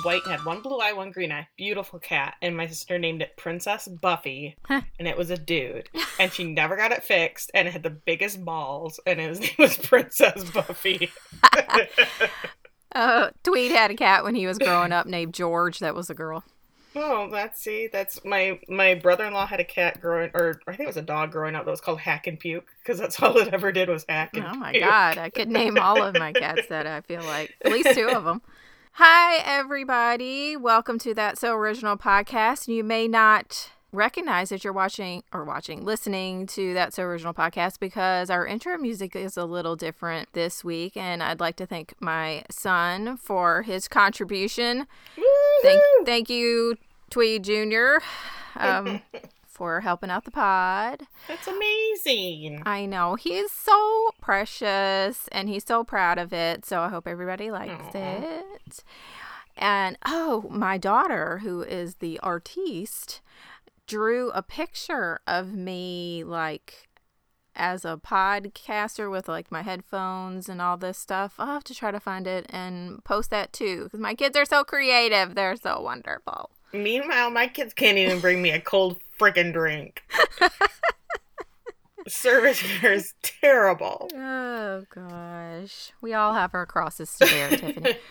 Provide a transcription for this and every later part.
was white and had one blue eye, one green eye. Beautiful cat. And my sister named it Princess Buffy. Huh. And it was a dude. And she never got it fixed. And it had the biggest balls. And his name was Princess Buffy. Uh, Tweed had a cat when he was growing up named George. That was a girl. oh, that's see, that's my my brother in law had a cat growing, or I think it was a dog growing up that was called Hack and Puke because that's all it ever did was hack and Oh my puke. god, I could name all of my cats that I feel like at least two of them. Hi everybody, welcome to that so original podcast. You may not recognize that you're watching or watching, listening to that so original podcast because our intro music is a little different this week, and I'd like to thank my son for his contribution. Thank, thank you, Tweed Junior, um, for helping out the pod. That's amazing. I know. He's so precious and he's so proud of it. So I hope everybody likes Aw. it. And oh, my daughter, who is the artiste, drew a picture of me like as a podcaster with like my headphones and all this stuff. I'll have to try to find it and post that too because my kids are so creative. They're so wonderful. Meanwhile, my kids can't even bring me a cold freaking drink. Service here is terrible. Oh gosh. We all have our crosses to bear, Tiffany.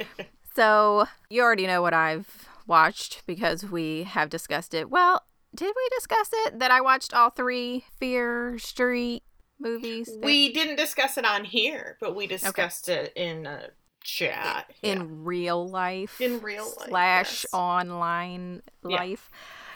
So, you already know what I've watched because we have discussed it. Well, did we discuss it that I watched all three Fear Street movies? We didn't discuss it on here, but we discussed it in a chat. in yeah. real life. In real life, Slash yes. online Yeah. life.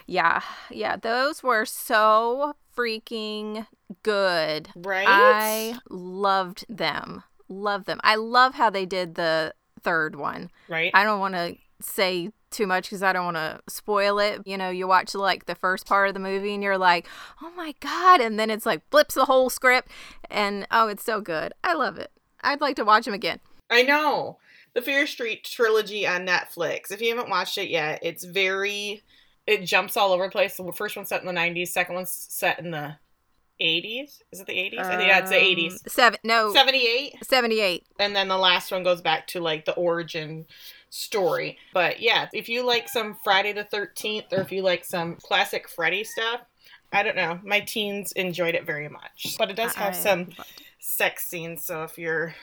Yeah. Yeah. Those were so freaking good. Right? I loved them. Love them. I love how they did the third one. right? I don't want to say too much because I don't want to spoil it. You know, you watch like the first part of the movie and you're like, oh my God. And then it's like flips the whole script. And oh, it's so good. I love it. I'd like to watch them again. I know. The Fear Street trilogy on Netflix. If you haven't watched it yet, it's very it jumps all over the place. The first one's set in the 90s, second one's set in the 80s. Is it the 80s? I think yeah, it's the 80s. Um, Seven, no, 78 78. and then the last one goes back to like the origin story. But yeah, if you like some Friday the 13th or if you like some classic Freddy stuff, I don't know. My teens enjoyed it very much. But it does have I some sex scenes, so if you're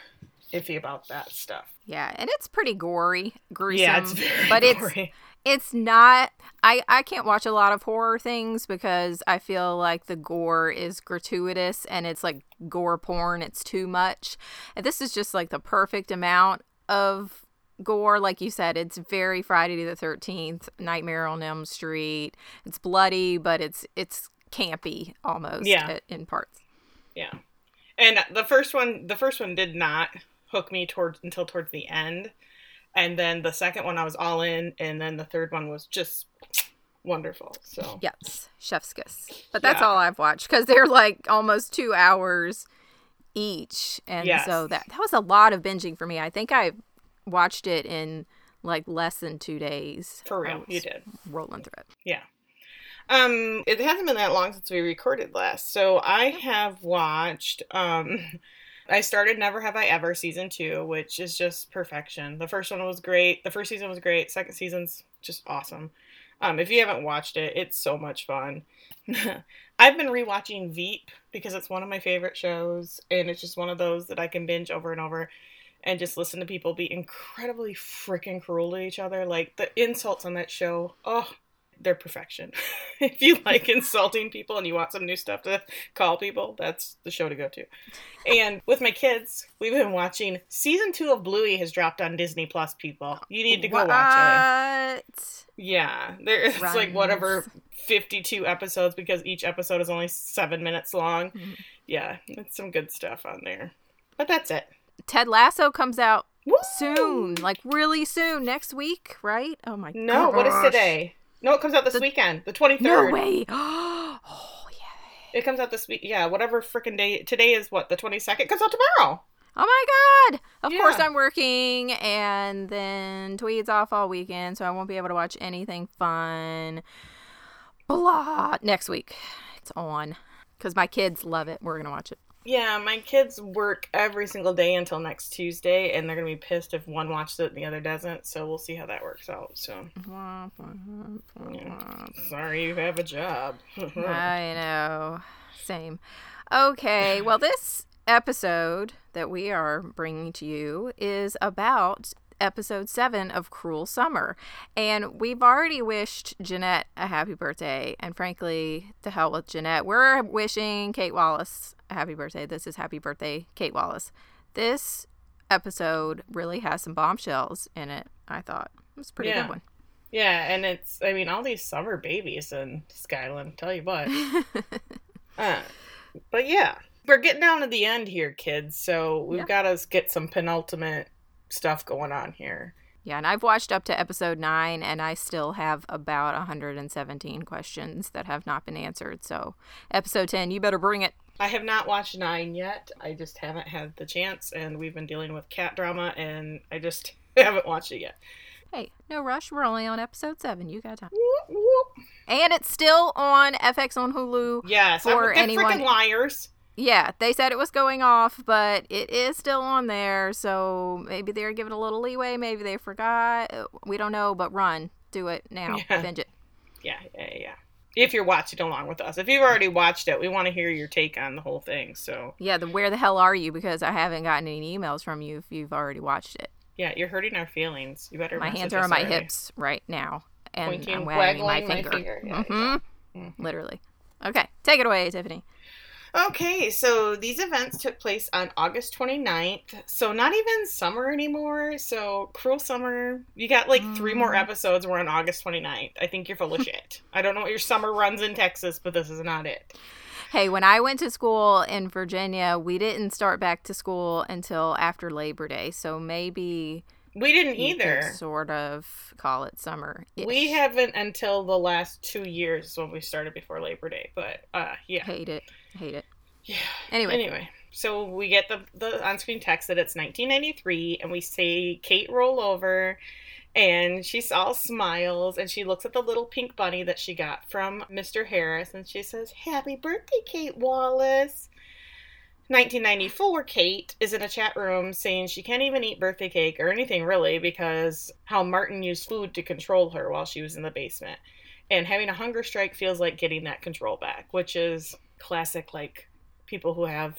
iffy about that stuff. Yeah, and it's pretty gory, gruesome. yeah, it's very but it's gory. it's not I, I can't watch a lot of horror things because I feel like the gore is gratuitous and it's like gore porn. It's too much. And this is just like the perfect amount of gore. Like you said, it's very Friday the Thirteenth, Nightmare on Elm Street. It's bloody, but it's it's campy almost Yeah. in parts. Yeah. And the first one the first one did not hook me towards until towards the end. And then the second one I was all in and then the third one was just wonderful. So Yes, chef's kiss. But that's Yeah. all I've watched because they're like almost two hours each, and Yes. so that that was a lot of binging for me. I think I watched it in like less than two days. for real, you did. rolling through it. Yeah. Um, it hasn't been that long since we recorded last. So I have watched um I started Never Have I Ever season 2, which is just perfection. The first one was great. The first season was great. Second season's just awesome. Um if you haven't watched it, it's so much fun. I've been rewatching Veep because it's one of my favorite shows and it's just one of those that I can binge over and over and just listen to people be incredibly freaking cruel to each other. Like the insults on that show, oh, they're perfection. if you like insulting people and you want some new stuff to call people, that's the show to go to. And with my kids, we've been watching season two of Bluey has dropped on Disney Plus. People, you need to go watch it. Yeah, there it's like whatever fifty-two episodes because each episode is only seven minutes long. Mhm. Yeah, it's some good stuff on there. But that's it. Ted Lasso comes out Woo! soon, like really soon, next week, right? Oh my god. No, what is today? No, it comes out this The- weekend, the 23rd. No way. Oh yeah. It comes out this week. Yeah, whatever freaking day. Today is what the twenty second. Comes out tomorrow. Oh my god! Of course I'm working and then Tweed's off all weekend, so I won't be able to watch anything fun. Blah. Next week. It's on. Because my kids love it. We're going to watch it. Yeah, my kids work every single day until next Tuesday, and they're gonna be pissed if one watches it and the other doesn't. So we'll see how that works out. So sorry, you have a job. I know. Same. Okay, well, this episode that we are bringing to you is about episode seven of Cruel Summer. And we've already wished Jeanette a happy birthday. And frankly, to hell with Jeanette. We're wishing Kate Wallace a happy birthday. This is happy birthday, Kate Wallace. This episode really has some bombshells in it, I thought. It was a pretty Yeah. good one. Yeah, and it's I mean all these summer babies in Skyland. Tell you what. uh, but yeah, we're getting down to the end here, kids. So we've Yeah. got to get some penultimate stuff going on here. Yeah, and I've watched up to episode nine, and I still have about 117 questions that have not been answered. So, episode 10, you better bring it. I have not watched nine yet. I just haven't had the chance, and we've been dealing with cat drama, and I just haven't watched it yet. Hey, no rush. We're only on episode seven. You got time. Whoop, whoop. And it's still on FX on Hulu. Yes, For I'm, anyone- freaking liars. Yeah, they said it was going off, but it is still on there. So maybe they're giving a little leeway. Maybe they forgot. Uh, We don't know, but run. Do it now. Yeah. Binge it. Yeah, yeah, yeah. If you're watching along with us, if you've already watched it, we want to hear your take on the whole thing. So Yeah, the where the hell are you? Because I haven't gotten any emails from you if you've already watched it. yeah, you're hurting our feelings. You better. My hands are on my already. hips right now, and Pointing, I'm wagging my waggling my finger. finger. Yeah, Mhm. Mhm. Literally. Okay, take it away, Tiffany. Okay, so these events took place on August 29th. So not even summer anymore. So Cruel Summer, you got like three more Mm. episodes. We're on August 29th. I think you're full of shit. I don't know what your summer runs in Texas, but this is not it. Hey, when I went to school in Virginia, we didn't start back to school until after Labor Day, so maybe We didn't either. sort of call it summer. We haven't until the last two years when we started before Labor Day. But uh, yeah. hate it, hate it. Yeah. Anyway, Anyway, so we get the the on screen text that it's 1993, and we see Kate roll over, and she's all smiles, and she looks at the little pink bunny that she got from Mr. Harris, and she says, "Happy birthday, Kate Wallace." 1994, Kate is in a chat room saying she can't even eat birthday cake or anything really because how Martin used food to control her while she was in the basement. And having a hunger strike feels like getting that control back, which is classic, like people who have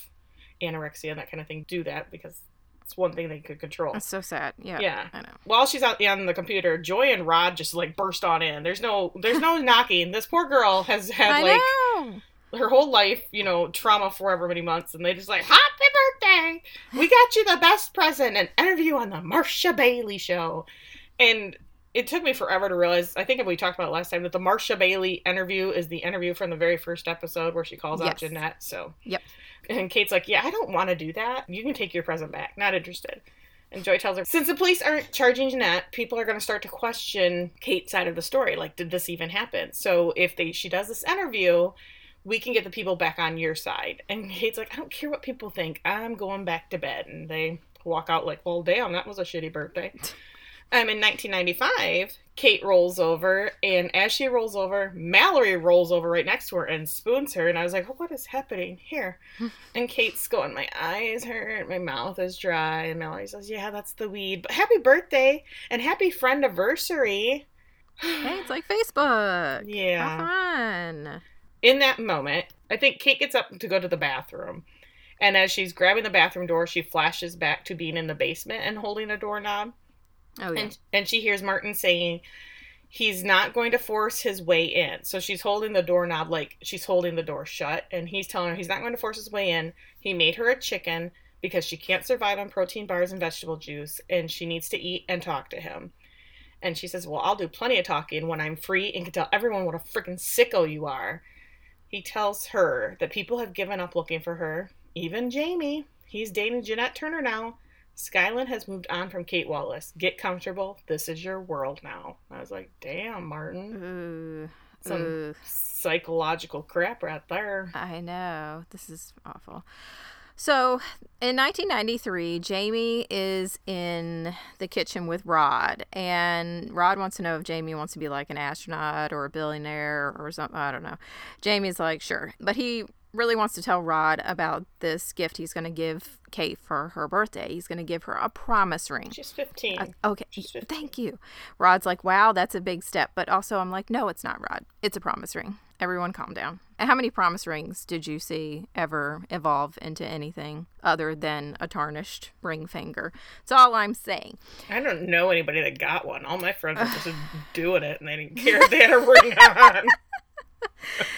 anorexia and that kind of thing do that because it's one thing they could control. that's so sad. Yeah, Yeah. I know. While she's out on the computer, Joy and Rod just like burst on in. There's no there's no knocking. This poor girl has had I like know. her whole life, you know, trauma for however many months, and they just like, Happy birthday! We got you the best present, an interview on the Marsha Bailey show. And it took me forever to realize, I think we talked about it last time, that the Marsha Bailey interview is the interview from the very first episode where she calls out Yes. Jeanette. So Yep. And Kate's like, Yeah, I don't want to do that. You can take your present back. Not interested. And Joy tells her, since the police aren't charging Jeanette, people are going to start to question Kate's side of the story. Like, did this even happen? So if they she does this interview, we can get the people back on your side. And Kate's like, I don't care what people think. I'm going back to bed. And they walk out like, well, damn, that was a shitty birthday. Um, in 1995, Kate rolls over, and as she rolls over, Mallory rolls over right next to her and spoons her. And I was like, what is happening here? and Kate's going, my eyes hurt, my mouth is dry. And Mallory says, yeah, that's the weed. But happy birthday and happy friend anniversary. Hey, it's like Facebook. Yeah. Fun. in that moment, I think Kate gets up to go to the bathroom. And as she's grabbing the bathroom door, she flashes back to being in the basement and holding a doorknob. Oh yeah. And, and she hears Martin saying he's not going to force his way in. So she's holding the doorknob like she's holding the door shut. And he's telling her he's not going to force his way in. He made her a chicken because she can't survive on protein bars and vegetable juice. And she needs to eat and talk to him. And she says, Well, I'll do plenty of talking when I'm free and can tell everyone what a freaking sicko you are. He tells her that people have given up looking for her, even Jamie. He's dating Jeanette Turner now. Skyland has moved on from Kate Wallace. Get comfortable. This is your world now. I was like, damn, Martin. Ooh. Some Ooh. psychological crap right there. I know. This is awful. So, in 1993, Jamie is in the kitchen with Rod, and Rod wants to know if Jamie wants to be like an astronaut or a billionaire or something. I don't know. Jamie's like, sure. But he really wants to tell Rod about this gift he's going to give Kate for her birthday. He's going to give her a promise ring. She's 15. Uh, okay. She's 15. Thank you. Rod's like, wow, that's a big step. But also, I'm like, no, it's not, Rod. It's a promise ring. Everyone calm down. And how many promise rings did you see ever evolve into anything other than a tarnished ring finger? That's all I'm saying. I don't know anybody that got one. All my friends were just doing it and they didn't care if they had a ring on.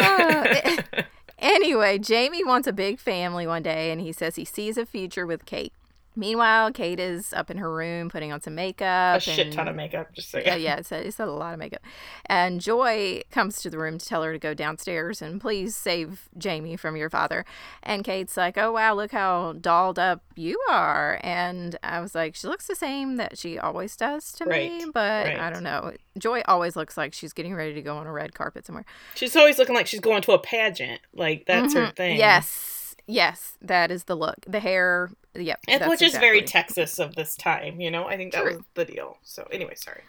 Uh, anyway, Jamie wants a big family one day, and he says he sees a future with Kate. Meanwhile, Kate is up in her room putting on some makeup. a shit and- ton of makeup, just so Yeah, yeah, it's a, it's a lot of makeup. And Joy comes to the room to tell her to go downstairs and please save Jamie from your father. And Kate's like, oh, wow, look how dolled up you are. And I was like, she looks the same that she always does to me, Right, but I don't know. Joy always looks like she's getting ready to go on a red carpet somewhere. She's always looking like she's going to a pageant. Like, that's her Mhm. thing. Yes, yes, that is the look. The hair, yep. And which is very Texas of this time, you know? I think that True. was the deal. So, anyway, sorry.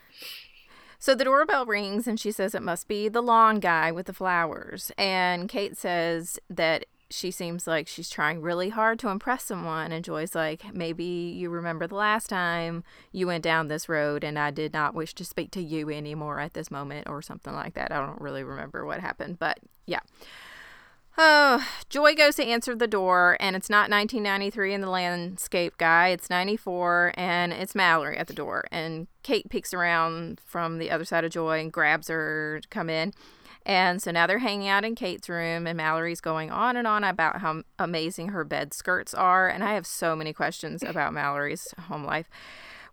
So the doorbell rings and she says it must be the lawn guy with the flowers. And Kate says that she seems like she's trying really hard to impress someone. And Joy's like, maybe you remember the last time you went down this road and I did not wish to speak to you anymore at this moment or something like that. I don't really remember what happened, but yeah. Oh, Joy goes to answer the door, and it's not 1993 in the landscape guy. It's 94, and it's Mallory at the door. And Kate peeks around from the other side of Joy and grabs her to come in. And so now they're hanging out in Kate's room, and Mallory's going on and on about how amazing her bed skirts are. And I have so many questions about Mallory's home life.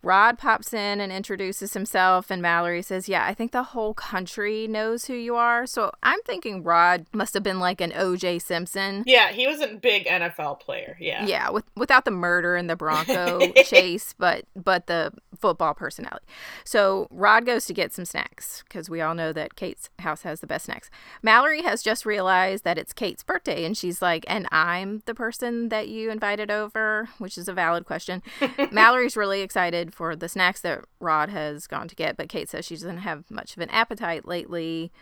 Rod pops in and introduces himself, and Mallory says, Yeah, I think the whole country knows who you are. So I'm thinking Rod must have been like an OJ Simpson. Yeah, he was a big NFL player. Yeah. Yeah, with, without the murder and the Bronco chase, but but the football personality. So Rod goes to get some snacks because we all know that Kate's house has the best snacks. Mallory has just realized that it's Kate's birthday, and she's like, "And I'm the person that you invited over," which is a valid question. Mallory's really excited for the snacks that Rod has gone to get, but Kate says she doesn't have much of an appetite lately.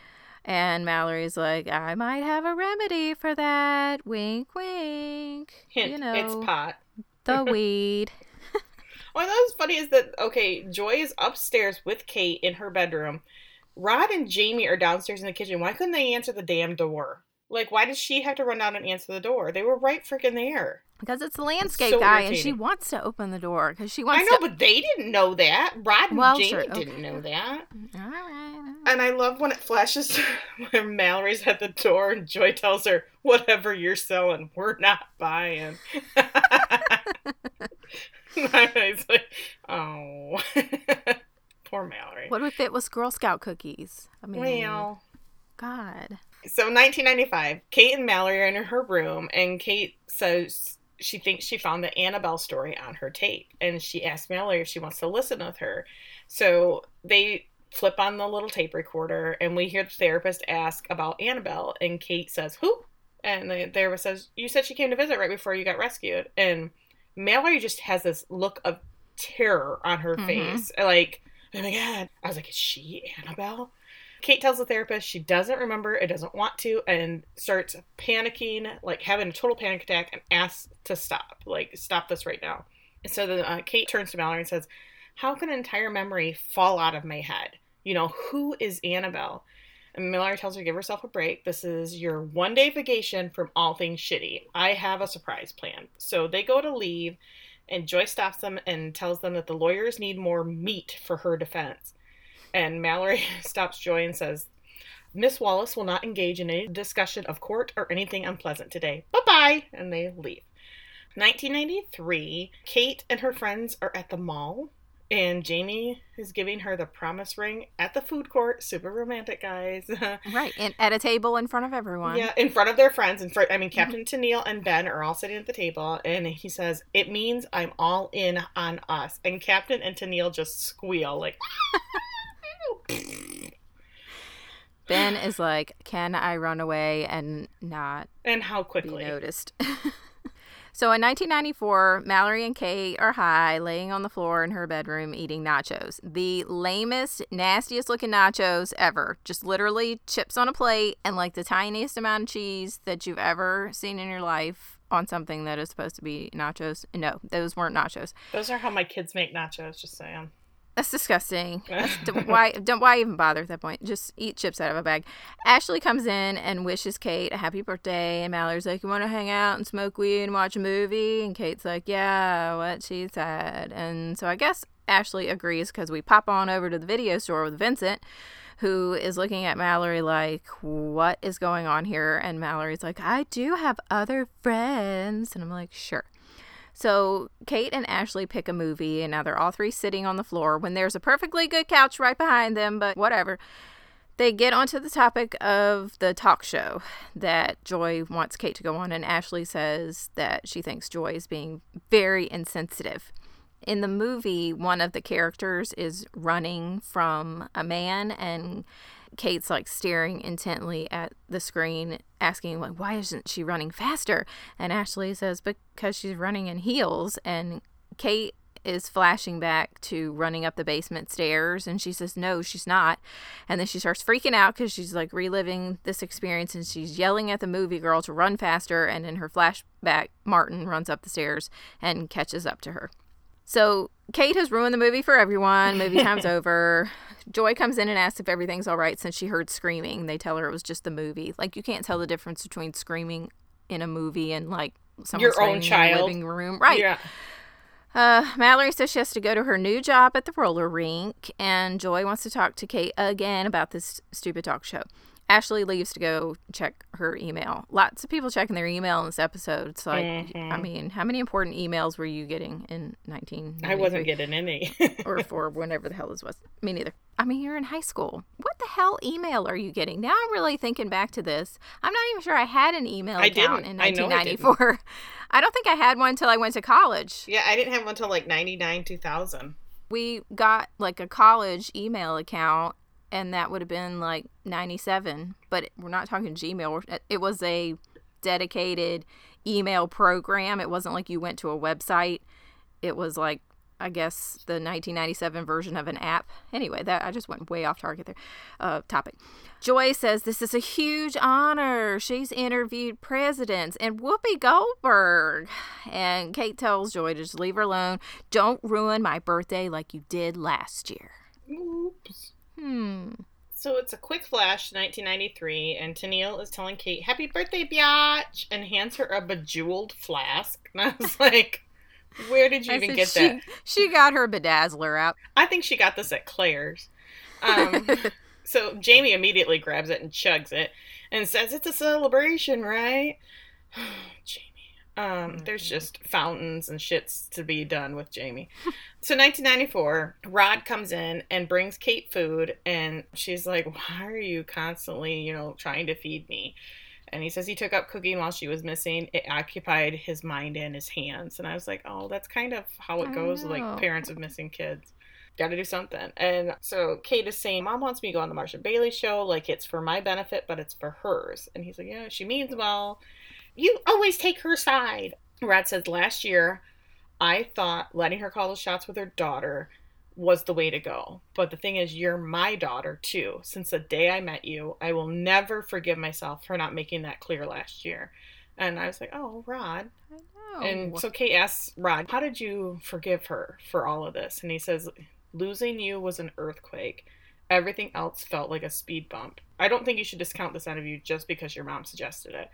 And Mallory's like, I might have a remedy for that. Wink, wink. Hint, you know, it's pot. the weed. What that was funny is that okay, Joy is upstairs with Kate in her bedroom. Rod and Jamie are downstairs in the kitchen. Why couldn't they answer the damn door? Like, why did she have to run down and answer the door? They were right freaking there. Because it's the landscape so guy, and she wants to open the door because she wants I know, to. but they didn't know that. Rod and Well, Jamie sure, didn't know that. All right. And I love when it flashes when Mallory's at the door and Joy tells her, "Whatever you're selling, we're not buying." It's like, oh, poor Mallory. What if it was Girl Scout cookies? I mean, Well, God. So 1995, Kate and Mallory are in her room, and Kate says she thinks she found the Annabelle story on her tape, and she asks Mallory if she wants to listen with her. So they flip on the little tape recorder, and we hear the therapist ask about Annabelle, and Kate says, "Who?" And the therapist says, "You said she came to visit right before you got rescued." And Mallory just has this look of terror on her Mhm. face, like, "Oh my god!" I was like, "Is she Annabelle?" Kate tells the therapist she doesn't remember, it doesn't want to, and starts panicking, like having a total panic attack, and asks to stop, like stop this right now. And So then uh, Kate turns to Mallory and says, "How can an entire memory fall out of my head? You know, who is Annabelle?" And Mallory tells her give herself a break. This is your one day vacation from all things shitty. I have a surprise plan. So they go to leave, and Joy stops them and tells them that the lawyers need more meat for her defense. And Mallory stops Joy and says, Miss Wallace will not engage in any discussion of court or anything unpleasant today. Bye bye. And they leave. 1993, Kate and her friends are at the mall, and Jamie is giving her the promise ring at the food court. Super romantic, guys. Right. And at a table in front of everyone. Yeah, in front of their friends. In front, I mean, Captain Tennille and Ben are all sitting at the table, and he says, "It means I'm all in on us." And Captain and Tennille just squeal like, Ben is like, Can I run away and not and how be quickly? noticed? So in 1994, Mallory and Kate are high, laying on the floor in her bedroom eating nachos. The lamest, nastiest looking nachos ever. Just literally chips on a plate and like the tiniest amount of cheese that you've ever seen in your life on something that is supposed to be nachos. No, those weren't nachos. Those are how my kids make nachos, just saying. That's disgusting. That's, why don't why even bother at that point? Just eat chips out of a bag. Ashley comes in and wishes Kate a happy birthday, and Mallory's like, "You want to hang out and smoke weed and watch a movie?" And Kate's like, "Yeah, what she said." And so I guess Ashley agrees because we pop on over to the video store with Vincent, who is looking at Mallory like, "What is going on here?" And Mallory's like, "I do have other friends," and I'm like, "Sure." So Kate and Ashley pick a movie, and now they're all three sitting on the floor when there's a perfectly good couch right behind them, but whatever. They get onto the topic of the talk show that Joy wants Kate to go on, and Ashley says that she thinks Joy is being very insensitive. In the movie, one of the characters is running from a man, and Kate's like staring intently at the screen, asking like, "Why isn't she running faster?" And Ashley says, "Because she's running in heels." And Kate is flashing back to running up the basement stairs, and she says, "No, she's not." And then she starts freaking out because she's like reliving this experience, and she's yelling at the movie girl to run faster. And in her flashback, Martin runs up the stairs and catches up to her. So Kate has ruined the movie for everyone. Movie time's over. Joy comes in and asks if everything's all right since she heard screaming. They tell her it was just the movie. Like you can't tell the difference between screaming in a movie and like your own child living room, right? Yeah. Uh, Mallory says she has to go to her new job at the roller rink, and Joy wants to talk to Kate again about this stupid talk show. Ashley leaves to go check her email. Lots of people checking their email in this episode. Like, mm-hmm. I mean, how many important emails were you getting in 19? I wasn't getting any. or for whenever the hell this was. Me neither. I mean, you're in high school. What the hell email are you getting? Now I'm really thinking back to this. I'm not even sure I had an email I account didn't. in 1994. I, I, don't think I had one until I went to college. Yeah, I didn't have one until like 99, 2000 we got like a college email account and that would have been like 97 but we're not talking gmail it was a dedicated email program. It wasn't like you went to a website. It was like i guess the 1997 version of an app. Anyway that i just went way off target there uh, topic. Joy says this is a huge honor. She's interviewed presidents and whoopi goldberg. And kate tells joy to just leave her alone. Don't ruin my birthday like you did last year. Oops Hmm. So it's a quick flash, 1993, and Tennille is telling Kate, Happy birthday, biatch, and hands her a bejeweled flask. And I was like, Where did you I even get she, that? She got her bedazzler out. I think she got this at Claire's. Um, so Jamie immediately grabs it and chugs it and says, It's a celebration, right? Jamie. Um, mm-hmm. There's just fountains and shits to be done with Jamie. so 1994, Rod comes in and brings Kate food, and she's like, "Why are you constantly, you know, trying to feed me?" And he says he took up cooking while she was missing. It occupied his mind and his hands. And I was like, oh, that's kind of how it goes, like parents of missing kids. Got to do something. And so Kate is saying, Mom wants me to go on the Marcia Bailey show. Like, it's for my benefit, but it's for hers. And he's like, Yeah, she means well. You always take her side. Rod says, Last year, I thought letting her call the shots with her daughter was the way to go. But the thing is, you're my daughter too. Since the day I met you, I will never forgive myself for not making that clear last year. And I was like, oh, Rod. And so Kate asks Rod, how did you forgive her for all of this? And he says, losing you was an earthquake. Everything else felt like a speed bump. I don't think you should discount this out of you just because your mom suggested it.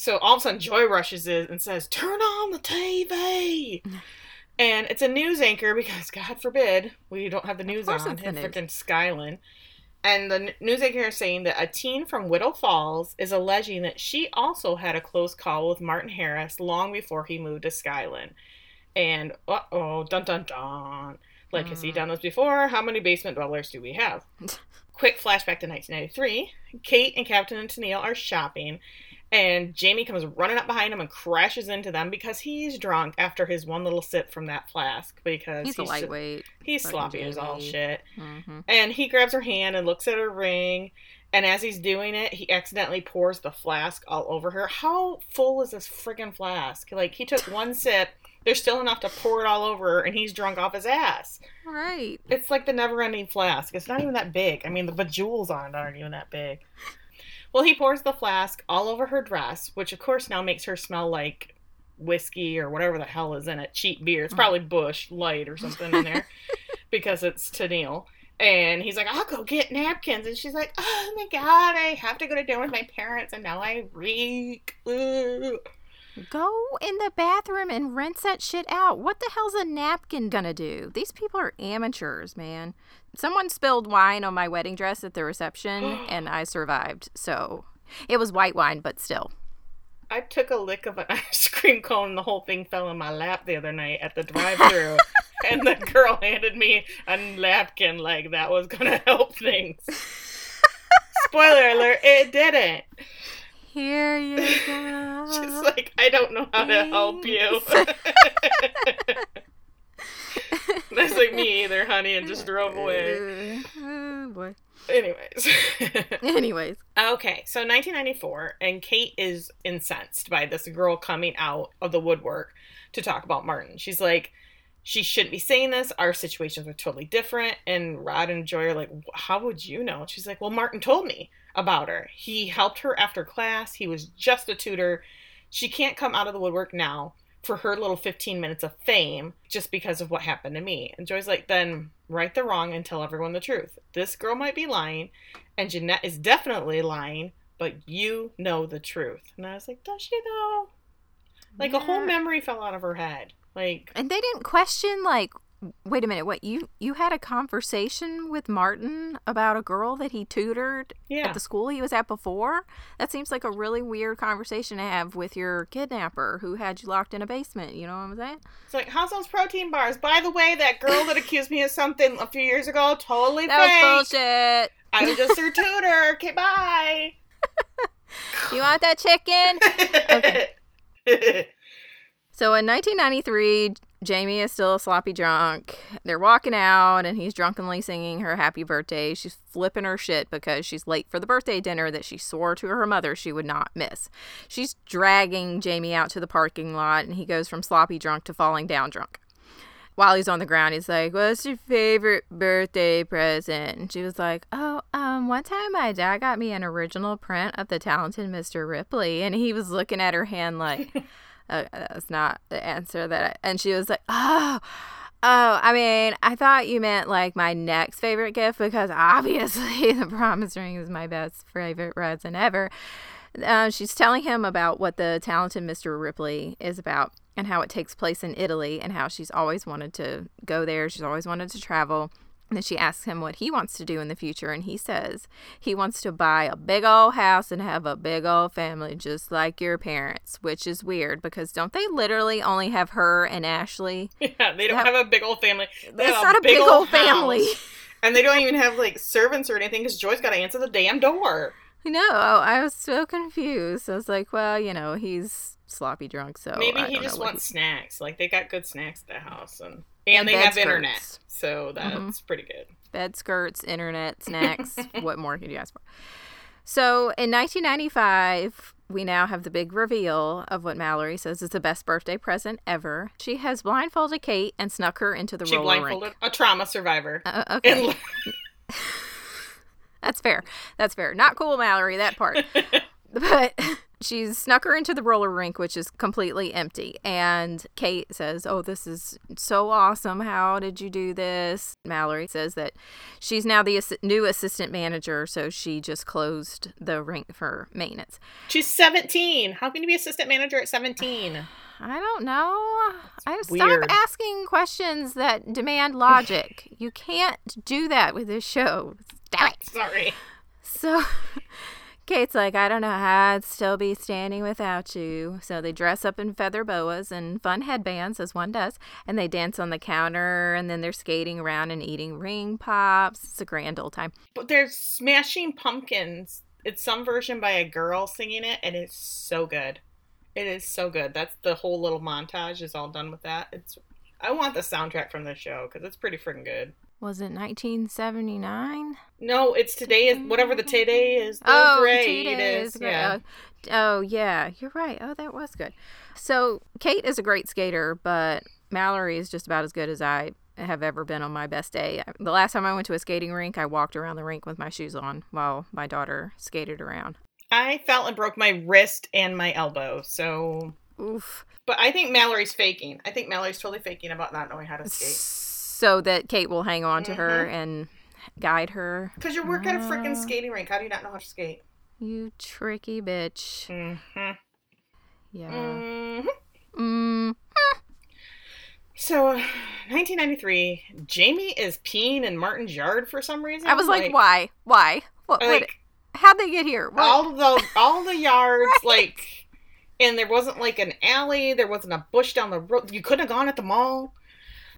So all of a sudden, Joy rushes in and says, Turn on the TV. and it's a news anchor because, God forbid, we don't have the news on in freaking Skyland. And the news anchor is saying that a teen from Whittle Falls is alleging that she also had a close call with Martin Harris long before he moved to Skyland. And uh oh, dun dun dun. Like, has he mm. done this before? How many basement dwellers do we have? Quick flashback to 1993. Kate and Captain and Tennille are shopping, and Jamie comes running up behind him and crashes into them because he's drunk after his one little sip from that flask. Because he's, he's a lightweight. he's sloppy Jamie. as all shit. Mm-hmm. And he grabs her hand and looks at her ring. And as he's doing it, he accidentally pours the flask all over her. How full is this friggin' flask? Like, he took one sip, there's still enough to pour it all over her, and he's drunk off his ass. Right. It's like the never ending flask. It's not even that big. I mean, the bejewels on it aren't even that big. Well, he pours the flask all over her dress, which of course now makes her smell like whiskey or whatever the hell is in it. Cheap beer. It's mm. probably Busch Light or something in there because it's Tennille. And he's like, I'll go get napkins. And she's like, Oh my God, I have to go to dinner with my parents and now I reek. Ooh. Go in the bathroom and rinse that shit out. What the hell's a napkin gonna do? These people are amateurs, man. Someone spilled wine on my wedding dress at the reception and I survived. So it was white wine, but still. I took a lick of an ice cream cone and the whole thing fell in my lap the other night at the drive through and the girl handed me a napkin like that was gonna help things. Spoiler alert, it didn't. Here you go. She's like, I don't know how to help you. That's like me either, honey, and just drove away. Oh boy. Anyways. Anyways. Okay, so 1994, and Kate is incensed by this girl coming out of the woodwork to talk about Martin. She's like, she shouldn't be saying this. Our situations are totally different. And Rod and Joy are like, how would you know? She's like, well, Martin told me about her. He helped her after class. He was just a tutor. She can't come out of the woodwork now for her little 15 minutes of fame just because of what happened to me. And Joy's like, then right the wrong and tell everyone the truth. This girl might be lying, and Jeanette is definitely lying, but you know the truth. And I was like, does she though? Like a whole memory fell out of her head. Like, And they didn't question like wait a minute, what you you had a conversation with Martin about a girl that he tutored yeah. at the school he was at before? That seems like a really weird conversation to have with your kidnapper who had you locked in a basement, you know what I'm saying? It's like, how's those protein bars? By the way, that girl that accused me of something a few years ago, totally That fake. was bullshit. I was just her tutor. Okay, bye. You want that chicken? Okay. So in 1993, Jamie is still a sloppy drunk. They're walking out, and he's drunkenly singing her happy birthday. She's flipping her shit because she's late for the birthday dinner that she swore to her mother she would not miss. She's dragging Jamie out to the parking lot, and he goes from sloppy drunk to falling down drunk. While he's on the ground, he's like, "What's your favorite birthday present?" And she was like, "Oh, um, one time my dad got me an original print of the talented Mr. Ripley," and he was looking at her hand like, uh, "That's not the answer that." I... And she was like, "Oh." Oh, I mean, I thought you meant like my next favorite gift because obviously the promise ring is my best favorite present ever. Uh, she's telling him about what the talented Mr. Ripley is about and how it takes place in Italy and how she's always wanted to go there. She's always wanted to travel. And she asks him what he wants to do in the future, and he says he wants to buy a big old house and have a big old family, just like your parents, which is weird because don't they literally only have her and Ashley? yeah, they don't That- have a big old family. They That's not a big old house. family. And they don't even have like servants or anything because Joy's got to answer the damn door. No, I was so confused. I was like, well, you know, he's sloppy drunk, so Maybe he just wants snacks. Like they got good snacks at the house, and and, And they have internet, so that's Mhm. pretty good. bed skirts, internet, snacks. what more could you ask for? So in 1995, we now have the big reveal of what Mallory says is the best birthday present ever. She has blindfolded Kate and snuck her into the She roller blindfolded rink. a trauma survivor. Uh, okay, And that's fair. That's fair. Not cool, Mallory. That part. but she's snuck her into the roller rink, which is completely empty. And Kate says, Oh, this is so awesome. How did you do this? Mallory says that she's now the assi- new assistant manager, so she just closed the rink for maintenance. she's 17. How can you be assistant manager at 17? I don't know. I stop asking questions that demand logic. you can't do that with this show. Stop it. Sorry. So Kate's like, I don't know how I'd still be standing without you. So they dress up in feather boas and fun headbands, as one does, and they dance on the counter, and then they're skating around and eating ring pops. It's a grand old time. But they're Smashing Pumpkins. It's some version by a girl singing it, and it's so good. It is so good. That's the whole little montage is all done with that. It's. I want the soundtrack from the show because it's pretty freaking good. Was it 1979? No, it's today is whatever the today is. The oh, grade today is. is. Yeah. Oh, oh, yeah, you're right. Oh, that was good. So Kate is a great skater, but Mallory is just about as good as I have ever been on my best day. The last time I went to a skating rink, I walked around the rink with my shoes on while my daughter skated around. I fell and broke my wrist and my elbow. So, Oof. but I think Mallory's faking. I think Mallory's totally faking about not knowing how to skate. So that Kate will hang on to her and guide her. Because you work at a freaking Ah. skating rink. How do you not know how to skate? You tricky bitch. Mm-hmm. Yeah. hmm Mm. So, uh, 1993, Jamie is peeing in Martin's yard for some reason. I was like, why? Why? What? what how'd they get here? What? all the all the yards, like, and there wasn't like an alley. There wasn't a bush down the road. You couldn't have gone at the mall.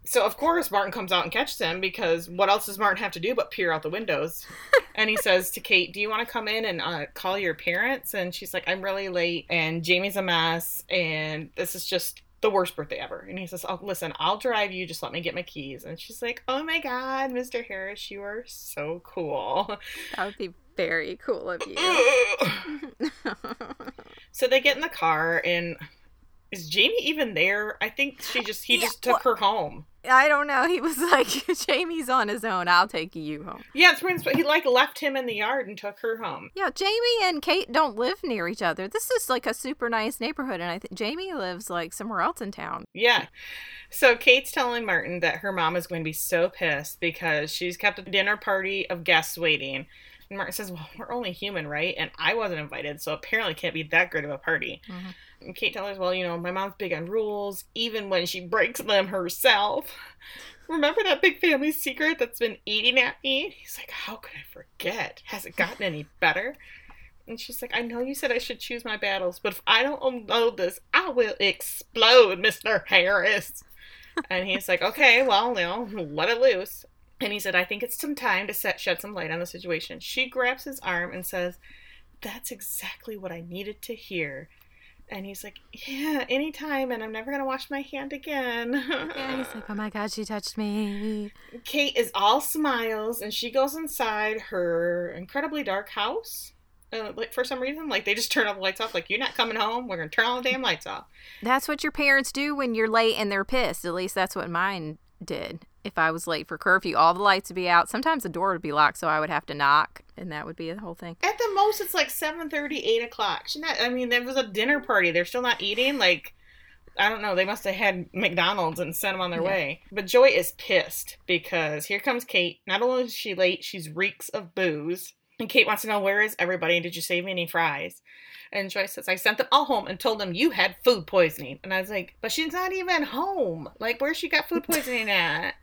So of course Martin comes out and catches him because what else does Martin have to do but peer out the windows? and he says to Kate, "Do you want to come in and uh, call your parents?" And she's like, "I'm really late, and Jamie's a mess, and this is just." The worst birthday ever. And he says, Oh, listen, I'll drive you. Just let me get my keys. And she's like, Oh my God, Mr. Harris, you are so cool. That would be very cool of you. so they get in the car, and is Jamie even there? I think she just, he Yeah, just took her home. I don't know. He was like, Jamie's on his own. I'll take you home. Yeah, it's when he like left him in the yard and took her home. Yeah, Jamie and Kate don't live near each other. This is like a super nice neighborhood, and I think Jamie lives like somewhere else in town. Yeah. So Kate's telling Martin that her mom is going to be so pissed because she's kept a dinner party of guests waiting. And Martin says, Well, we're only human, right? And I wasn't invited, so apparently it can't be that great of a party. Mhm. And Kate tells her, Well, you know, my mom's big on rules, even when she breaks them herself. Remember that big family secret that's been eating at me? He's like, How could I forget? Has it gotten any better? And she's like, I know you said I should choose my battles, but if I don't unload this, I will explode, Mr. Harris. and he's like, okay, well, you know, let it loose. And he said, I think it's some time to set shed some light on the situation. She grabs his arm and says, That's exactly what I needed to hear. And he's like, Yeah, anytime, and I'm never gonna wash my hand again. Yeah, he's like, oh my god, she touched me. Kate is all smiles, and she goes inside her incredibly dark house. Uh, like for some reason, like they just turn all the lights off. Like you're not coming home. We're gonna turn all the damn lights off. That's what your parents do when you're late and they're pissed. At least that's what mine did. If I was late for curfew, all the lights would be out. Sometimes the door would be locked, so I would have to knock, and that would be the whole thing. At the most, it's like 7.30, 8 o'clock. Not. I mean, there was a dinner party. They're still not eating. Like, I don't know. They must have had McDonald's and sent them on their Yeah. way. But Joy is pissed because here comes Kate. Not only is she late, she's reeks of booze. And Kate wants to know where is everybody? Did you save me any fries? And Joy says, I sent them all home and told them you had food poisoning. And I was like, but she's not even home. Like, where's she got food poisoning at?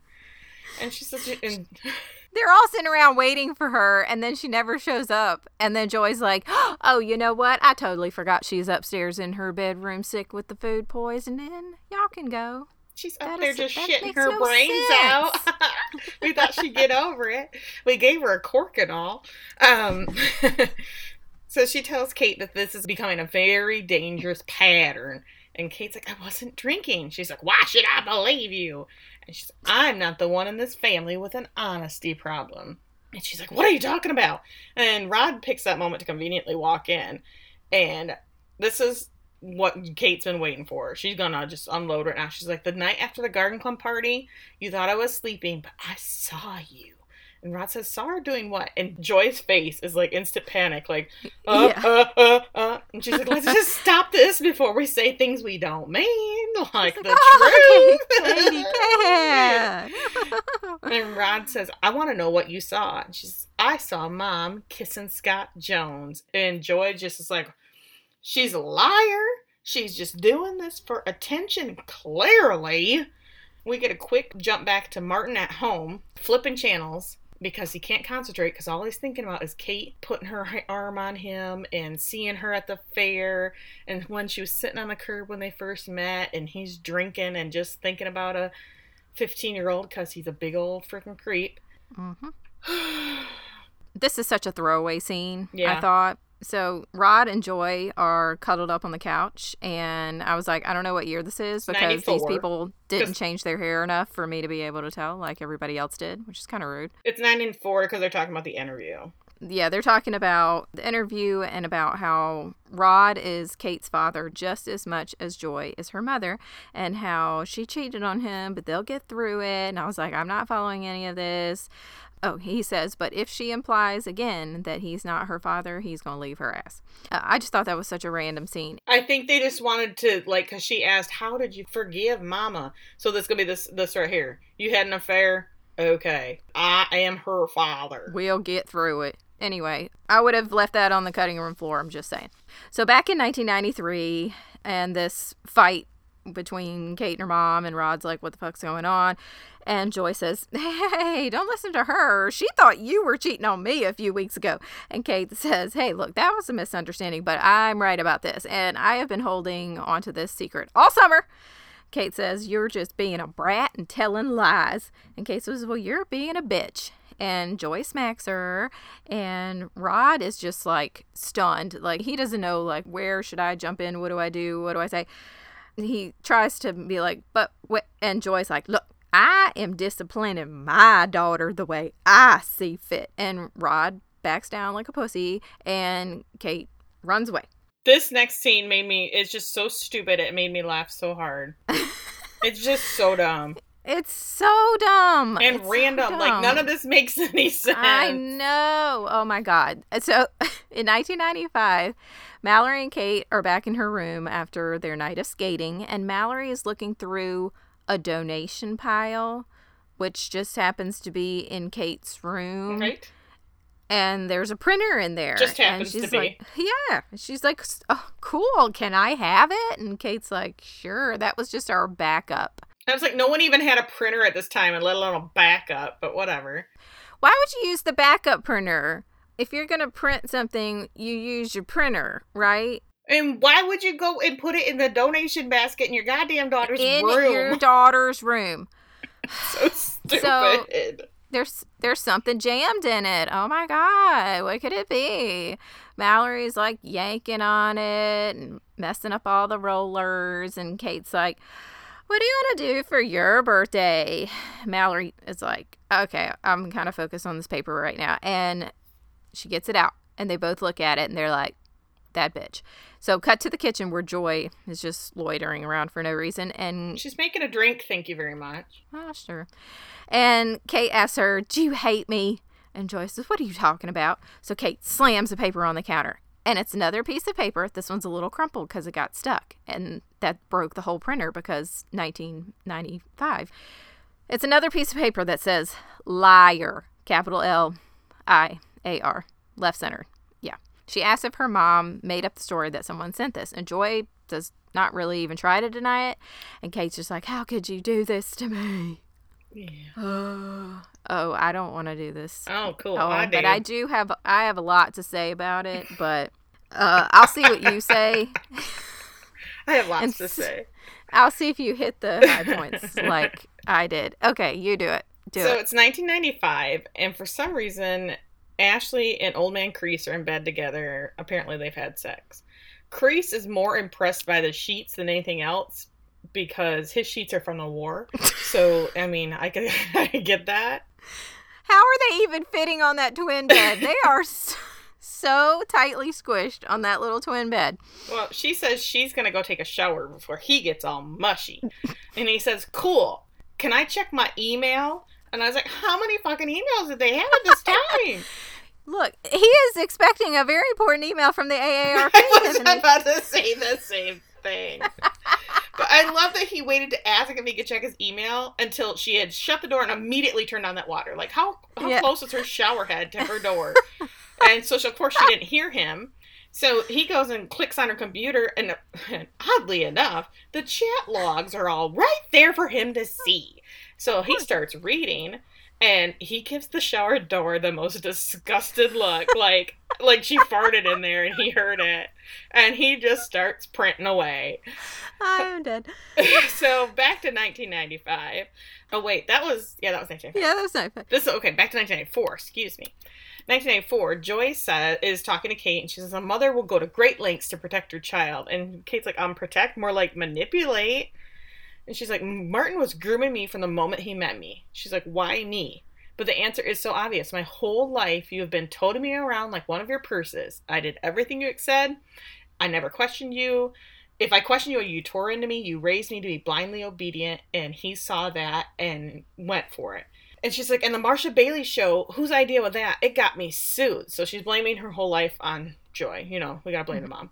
And she says, and They're all sitting around waiting for her, and then she never shows up. And then Joy's like, "Oh, you know what? I totally forgot she's upstairs in her bedroom, sick with the food poisoning. Y'all can go." She's up That there is- just shitting her no brains sense. out. we thought she'd get over it. We gave her a cork and all. Um, so she tells Kate that this is becoming a very dangerous pattern. And Kate's like, I wasn't drinking. She's like, Why should I believe you? And she's I'm not the one in this family with an honesty problem. And she's like, What are you talking about? And Rod picks that moment to conveniently walk in. And this is what Kate's been waiting for. She's gonna just unload right now. She's like, The night after the garden club party, you thought I was sleeping, but I saw you. And Rod says, Saw her doing what? And Joy's face is like instant panic, like, uh, Yeah. uh, uh, uh. And she's like, Let's just stop this before we say things we don't mean. Like the "Oh, truth. Kate, And Rod says, I want to know what you saw. And she's, I saw mom kissing Scott Jones. And Joy just is like, she's a liar. She's just doing this for attention, clearly. We get a quick jump back to Martin at home, flipping channels because he can't concentrate because all he's thinking about is Kate putting her arm on him and seeing her at the fair and when she was sitting on the curb when they first met and he's drinking and just thinking about a 15 year old because he's a big old freaking creep. Mhm. This is such a throwaway scene. Yeah. I thought So Rod and Joy are cuddled up on the couch, and I was like, I don't know what year this is because these people didn't change their hair enough for me to be able to tell, like everybody else did, which is kind of rude. It's nine and four because they're talking about the interview. Yeah, they're talking about the interview and about how Rod is Kate's father just as much as Joy is her mother, and how she cheated on him, but they'll get through it. And I was like, I'm not following any of this. Oh, he says, but if she implies again that he's not her father, he's going to leave her ass. Uh, I just thought that was such a random scene. I think they just wanted to like because she asked, "How did you forgive Mama?" So this gonna be this this right here. You had an affair. Okay, I am her father. We'll get through it. Anyway, I would have left that on the cutting room floor. I'm just saying. So back in 1993, and this fight between Kate and her mom, and Rod's like, "What the fuck's going on?" And Joy says, "Hey, don't listen to her. She thought you were cheating on me a few weeks ago." And Kate says, "Hey, look, that was a misunderstanding, but I'm right about this, and I have been holding onto this secret all summer." Kate says, You're just being a brat and telling lies. And Kate says, Well, you're being a bitch. And Joy smacks her. And Rod is just like stunned. Like he doesn't know, like, where should I jump in? What do I do? What do I say? He tries to be like, But what? And Joy's like, Look, I am disciplining my daughter the way I see fit. And Rod backs down like a pussy. And Kate runs away. This next scene made me. It's just so stupid. It made me laugh so hard. it's just so dumb It's so dumb and It's so random. Like none of this makes any sense. I know. Oh my God. So in 1995, Mallory and Kate are back in her room after their night of skating, and Mallory is looking through a donation pile, which just happens to be in Kate's room. Right? And there's a printer in there. Just and happens to she's be. Like, yeah. She's like, oh, cool. Can I have it? And Kate's like, sure. That was just our backup. I was like, no one even had a printer at this time, and let alone a backup. But whatever. Why would you use the backup printer? If you're going to print something, you use your printer, right? And why would you go and put it in the donation basket in your goddamn daughter's In room? your daughter's room. so stupid. So- There's there's something jammed in it. Oh my god, what could it be? Mallory's like yanking on it and messing up all the rollers and Kate's like, "What do you want to do for your birthday?" Mallory is like, "Okay, I'm kind of focused on this paper right now." And she gets it out and they both look at it and they're like, "That bitch." So cut to the kitchen where Joy is just loitering around for no reason and She's making a drink. Thank you very much. Oh, sure. And Kate asks her, Do you hate me? And Joyce says, What are you talking about? So Kate slams the paper on the counter. And it's another piece of paper. This one's a little crumpled because it got stuck. And that broke the whole printer because 1995. It's another piece of paper that says liar, capital L I A R, left center. She asks if her mom made up the story that someone sent this. And Joy does not really even try to deny it. And Kate's just like, How could you do this to me? Yeah. Oh, I don't want to do this. Oh, cool. Oh, I but I do have I have a lot to say about it, but uh, I'll see what you say. I have lots to say. I'll see if you hit the high points like I did. Okay, you do it. Do so it. it's 1995, and for some reason, Ashley and Old Man Crease are in bed together. Apparently, they've had sex. Crease is more impressed by the sheets than anything else because his sheets are from the war. So, I mean, I could I could get that. How are they even fitting on that twin bed? they are so, so tightly squished on that little twin bed. Well, she says she's gonna go take a shower before he gets all mushy, and he says, "Cool. Can I check my email?" And I was like, "How many fucking emails did they have at this time?" Look, he is expecting a very important email from the AARP. I was about to say the same thing. but I love that he waited to ask if he could check his email until she had shut the door and immediately turned on that water. Like how how Yeah. close is her shower head to her door? and so she, of course she didn't hear him. So he goes and clicks on her computer, and, and oddly enough, the chat logs are all right there for him to see. So he starts reading and he gives the shower door the most disgusted look. Like like she farted in there and he heard it. And he just starts printing away. I'm dead. So back to 1995 oh wait that was yeah that was 1995 yeah that was 95 this okay back to 1994 excuse me. 1994 joy says is talking to kate and she says a mother will go to great lengths to protect her child. And kate's like um protect more like manipulate and she's like, Martin was grooming me from the moment he met me. She's like, why me? But the answer is so obvious. My whole life, you have been toting me around like one of your purses. I did everything you said. I never questioned you. If I questioned you, you tore into me. You raised me to be blindly obedient. And he saw that and went for it. And she's like, and the Marcia Bailey show, whose idea was that? It got me sued. So she's blaming her whole life on Joy. You know, we gotta blame mm-hmm. the mom.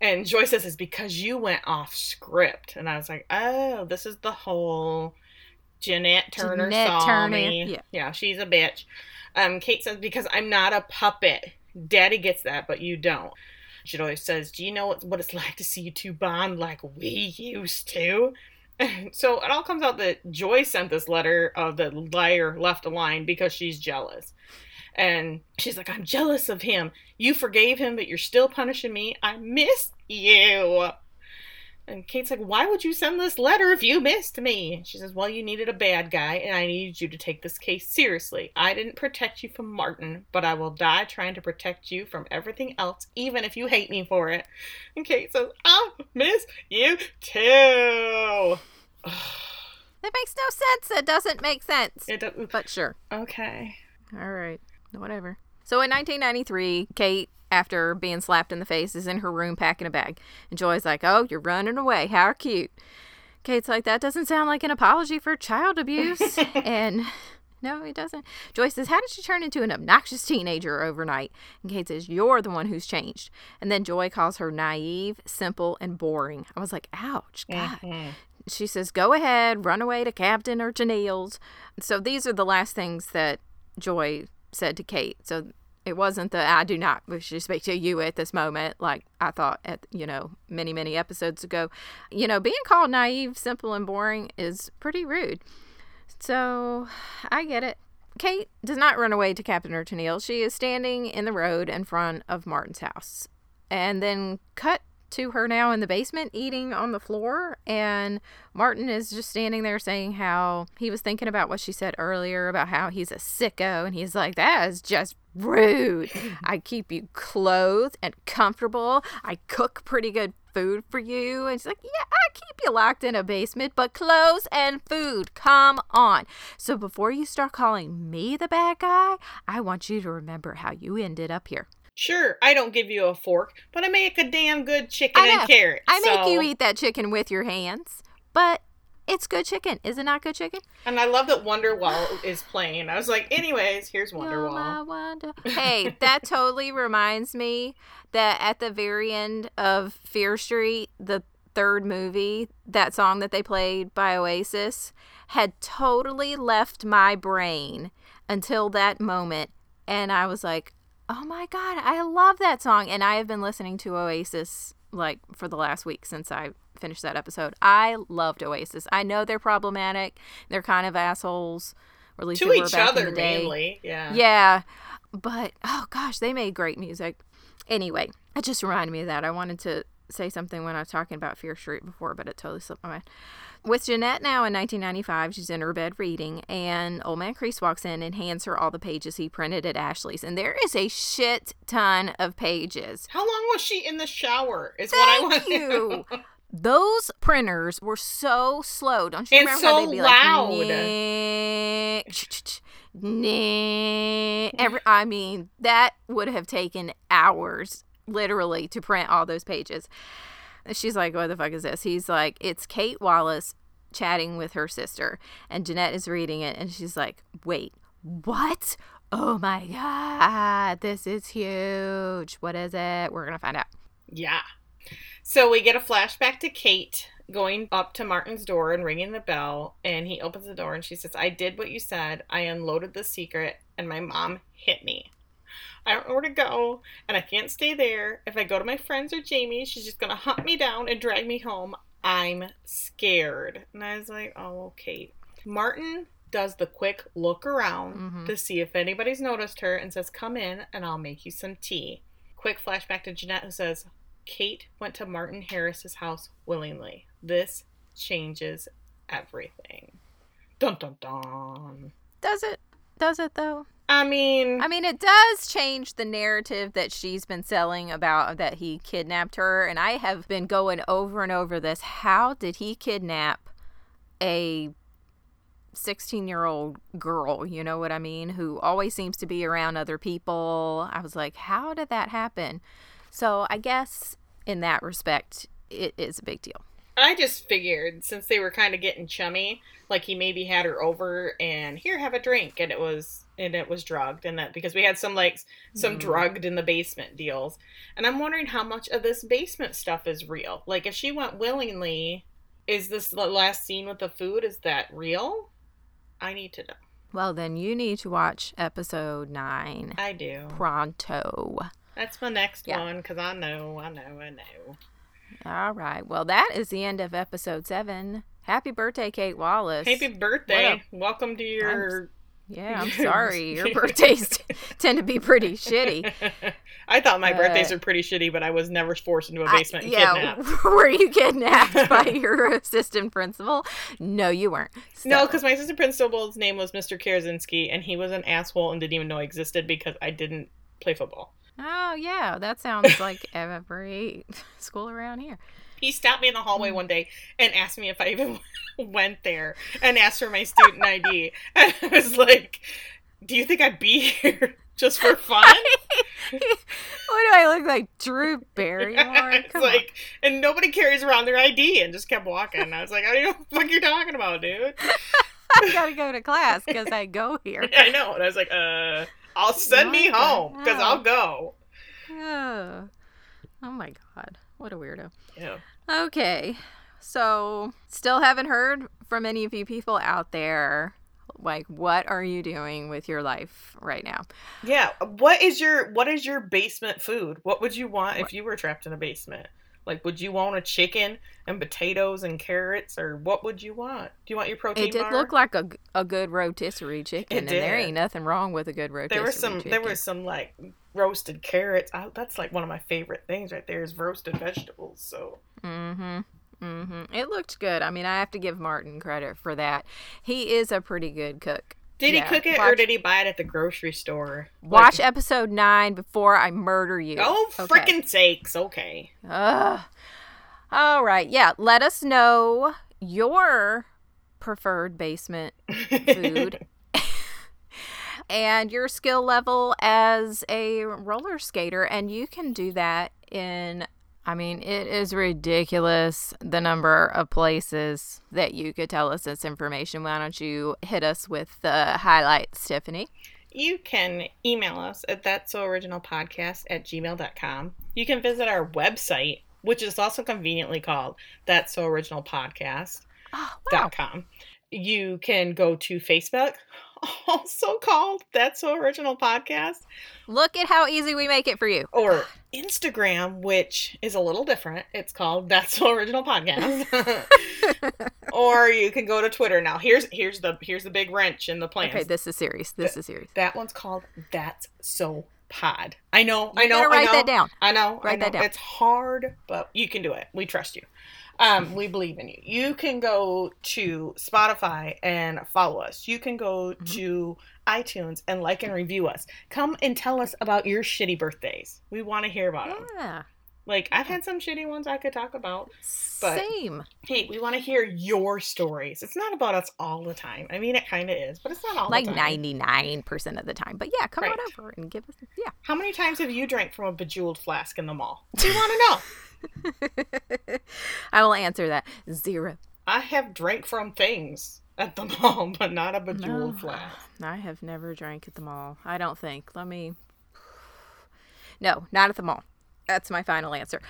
And Joy says it's because you went off script. And I was like, oh, this is the whole Jeanette Turner Jeanette saw Turner, me. yeah. yeah, she's a bitch. Um, Kate says, because I'm not a puppet. Daddy gets that, but you don't. She always says, do you know what, what it's like to see you two bond like we used to? so it all comes out that Joy sent this letter of the liar left a line because she's jealous. And she's like, I'm jealous of him. You forgave him, but you're still punishing me. I miss you. And Kate's like, Why would you send this letter if you missed me? She says, Well, you needed a bad guy, and I needed you to take this case seriously. I didn't protect you from Martin, but I will die trying to protect you from everything else, even if you hate me for it. And Kate says, I miss you too. That makes no sense. That doesn't make sense. It doesn't. But sure. okay. All right. Whatever. So in 1993, Kate, after being slapped in the face, is in her room packing a bag. And Joy's like, Oh, you're running away. How cute. Kate's like, That doesn't sound like an apology for child abuse. and no, it doesn't. Joy says, How did she turn into an obnoxious teenager overnight? And Kate says, You're the one who's changed. And then Joy calls her naive, simple, and boring. I was like, Ouch, God. Mhm. She says, Go ahead, run away to Captain or Janelle's. So these are the last things that Joy said to Kate. So it wasn't the I do not wish to speak to you at this moment, like I thought at you know many many episodes ago. You know, being called naive, simple, and boring is pretty rude. So I get it. Kate does not run away to Captain or She is standing in the road in front of Martin's house, and then cut to her now in the basement eating on the floor and Martin is just standing there saying how he was thinking about what she said earlier about how he's a sicko and he's like that is just rude. I keep you clothed and comfortable. I cook pretty good food for you. And she's like, "Yeah, I keep you locked in a basement, but clothes and food, come on." So before you start calling me the bad guy, I want you to remember how you ended up here. Sure, I don't give you a fork, but I make a damn good chicken and carrots. I make you eat that chicken with your hands, but it's good chicken. Is it not good chicken? And I love that Wonderwall is playing. I was like, anyways, here's Wonderwall. wonder- Hey, that totally reminds me that at the very end of Fear Street, the third movie, that song that they played by Oasis had totally left my brain until that moment. And I was like, oh my God, I love that song. And I have been listening to Oasis like for the last week since I finished that episode. I loved Oasis. I know they're problematic, they're kind of assholes. Or at least To they were each other, mainly. Yeah. Yeah. But oh gosh, they made great music. Anyway, it just reminded me of that. I wanted to say something when I was talking about Fear Street before, but it totally slipped my mind. With Jeanette now in 1995, she's in her bed reading, and Old Man Crease walks in and hands her all the pages he printed at Ashley's. And there is a shit ton of pages. How long was she in the shower? Is what I want Thank you. Those printers were so slow. Don't you And remember so how they'd be loud. like, "Nick, Nick." Every, I mean, that would have taken hours, literally, to print all those pages. She's like, "What the fuck is this?" He's like, "It's Kate Wallace chatting with her sister," and Jeanette is reading it, and she's like, "Wait, what?" Oh my god, this is huge. What is it? We're gonna find out. Yeah. So we get a flashback to Kate going up to Martin's door and ringing the bell, and he opens the door and she says, I did what you said. I unloaded the secret, and my mom hit me. I don't know where to go, and I can't stay there. If I go to my friends or Jamie, she's just gonna hunt me down and drag me home. I'm scared. And I was like, Oh, Kate. Martin does the quick look around Mhm. to see if anybody's noticed her and says, Come in and I'll make you some tea. Quick flashback to Jeanette who says, Kate went to Martin Harris's house willingly. This changes everything. Dun dun dun. Does it? Does it though? I mean, I mean, it does change the narrative that she's been selling about that he kidnapped her. And I have been going over and over this. How did he kidnap a 16 year old girl? You know what I mean? Who always seems to be around other people. I was like, how did that happen? So I guess in that respect, it is a big deal. I just figured since they were kind of getting chummy, like he maybe had her over and here have a drink, and it was and it was drugged, and that because we had some like some Mm. drugged in the basement deals, and I'm wondering how much of this basement stuff is real. Like if she went willingly, is this the last scene with the food? Is that real? I need to know. Well, then you need to watch episode nine I do. pronto. That's my next Yeah. one because I know, I know, I know. All right. Well, that is the end of episode seven. Happy birthday, Kate Wallace. Happy birthday! Welcome to your. Yeah, I'm sorry. Your birthdays tend to be pretty shitty. I thought my birthdays Uh, were pretty shitty, but I was never forced into a basement and yeah, kidnapped. were you kidnapped by your assistant principal? No, you weren't. No, because my assistant principal's name was Mr. Karazinski, and he was an asshole and didn't even know I existed because I didn't play football. Oh, yeah. That sounds like every school around here. He stopped me in the hallway one day and asked me if I even went there and asked for my student ID. And I was like, Do you think I'd be here just for fun? what do I look like? Drew Barrymore? it's Come on. like, and nobody carries around their ID and just kept walking. I was like, I don't know what the fuck you're talking about, dude. I gotta go to class because I go here. I know. And I was like, uh, I'll send me home because? I'll go. Oh. oh my god. What a weirdo. Yeah. Okay. So, still haven't heard from any of you people out there. Like, what are you doing with your life right now? Yeah. What is your what is your basement food? What would you want if you were trapped in a basement? Like, would you want a chicken and potatoes and carrots, or what would you want? Do you want your protein It did bar? look like a, a good rotisserie chicken, and there ain't nothing wrong with a good rotisserie there was some chicken. there was some like roasted carrots. I, that's like one of my favorite things right there is roasted vegetables. So Mm-hmm. Mm-hmm. It looked good. I mean, I have to give Martin credit for that. He is a pretty good cook. Did Yeah, he cook it or did he buy it at the grocery store? Watch Like- episode nine before I murder you. oh, Okay. frickin' sakes! Okay. Ugh. All right. Yeah. Let us know your preferred basement food and your skill level as a roller skater. And you can do that in, I mean, it is ridiculous the number of places that you could tell us this information. Why don't you hit us with the highlights, Tiffany? You can email us at that's so original podcast at gmail.com. You can visit our website, which is also conveniently called that's so original podcast. Oh, dot com. You can go to Facebook, also called That's So Original Podcast, Look at how easy we make it for you. or Instagram, which is a little different. It's called That's So Original Podcast. or you can go to Twitter. Now here's here's the here's the big wrench in the plans. Okay, this is serious. This is serious. that one's called That's So Pod. I know, I know, write I know, that down. I know, I Write know. that down. It's hard, but you can do it. We trust you. Um, we believe in you. You can go to Spotify and follow us. You can go Mm-hmm. to iTunes and like and review us. Come and tell us about your shitty birthdays. We want to hear about them. Like I've had some shitty ones I could talk about. But- Same. Hey, we want to hear your stories. It's not about us all the time. I mean, it kind of is, but it's not all Like 99% of the time. But yeah, come on over and give us. Yeah. How many times have you drank from a bejeweled flask in the mall? We want to know. I will answer that. Zero. I have drank from things at the mall, but not a bejeweled No. flask. I have never drank at the mall. I don't think. Let me. No, not at the mall. That's my final answer.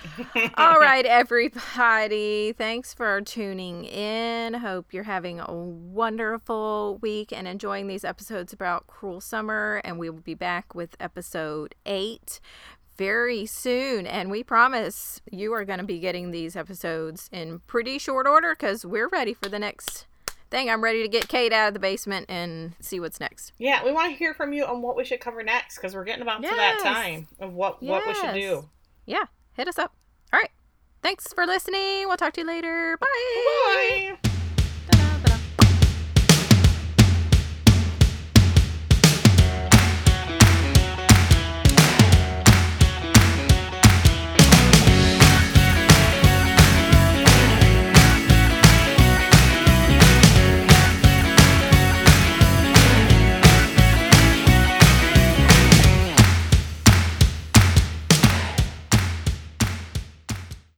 All right, everybody. Thanks for tuning in. Hope you're having a wonderful week and enjoying these episodes about Cruel Summer. And we will be back with episode eight very soon. And we promise you are going to be getting these episodes in pretty short order because we're ready for the next thing. I'm ready to get Kate out of the basement and see what's next. Yeah, we want to hear from you on what we should cover next because we're getting about yes. to that time of what, yes. what we should do yeah, hit us up. All right. Thanks for listening. We'll talk to you later. Bye. Bye.